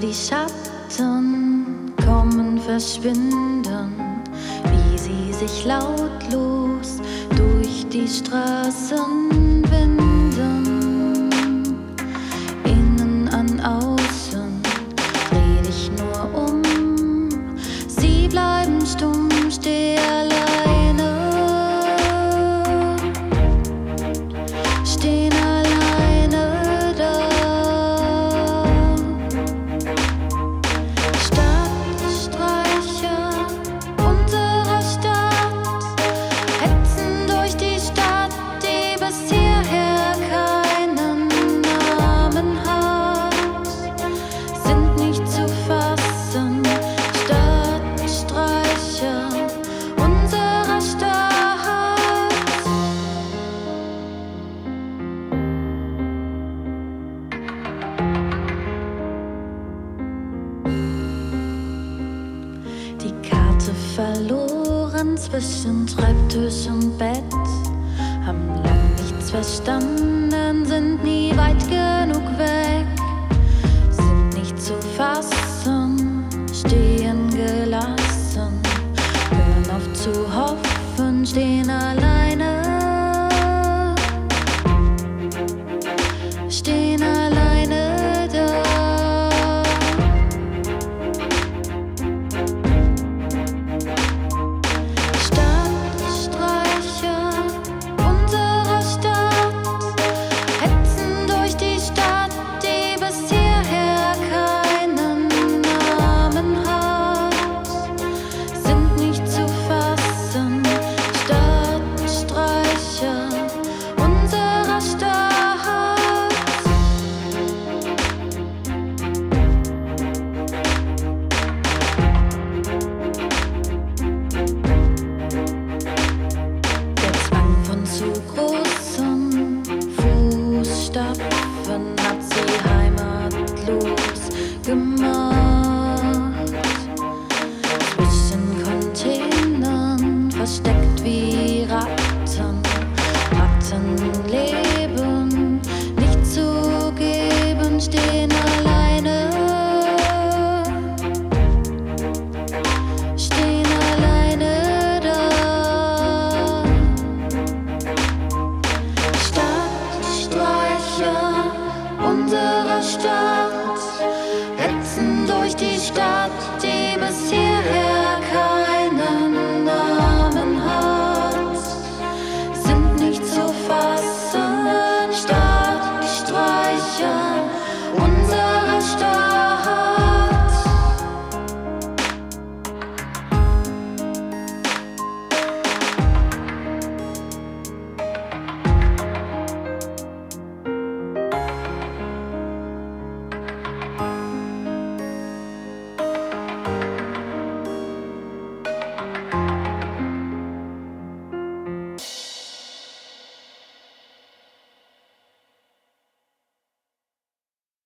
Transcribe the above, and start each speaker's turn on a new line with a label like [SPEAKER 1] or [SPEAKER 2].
[SPEAKER 1] die Schatten kommen, verschwinden, wie sie sich lautlos durch die Straßen verloren zwischen Schreibtisch und Bett. Haben lang nichts verstanden, sind nie. los gemacht. Zwischen Containern versteckt wie Ratten, Ratten leben, nicht zu geben, stehen alleine. Stehen alleine da. Stadtstreicher unserer Stadt.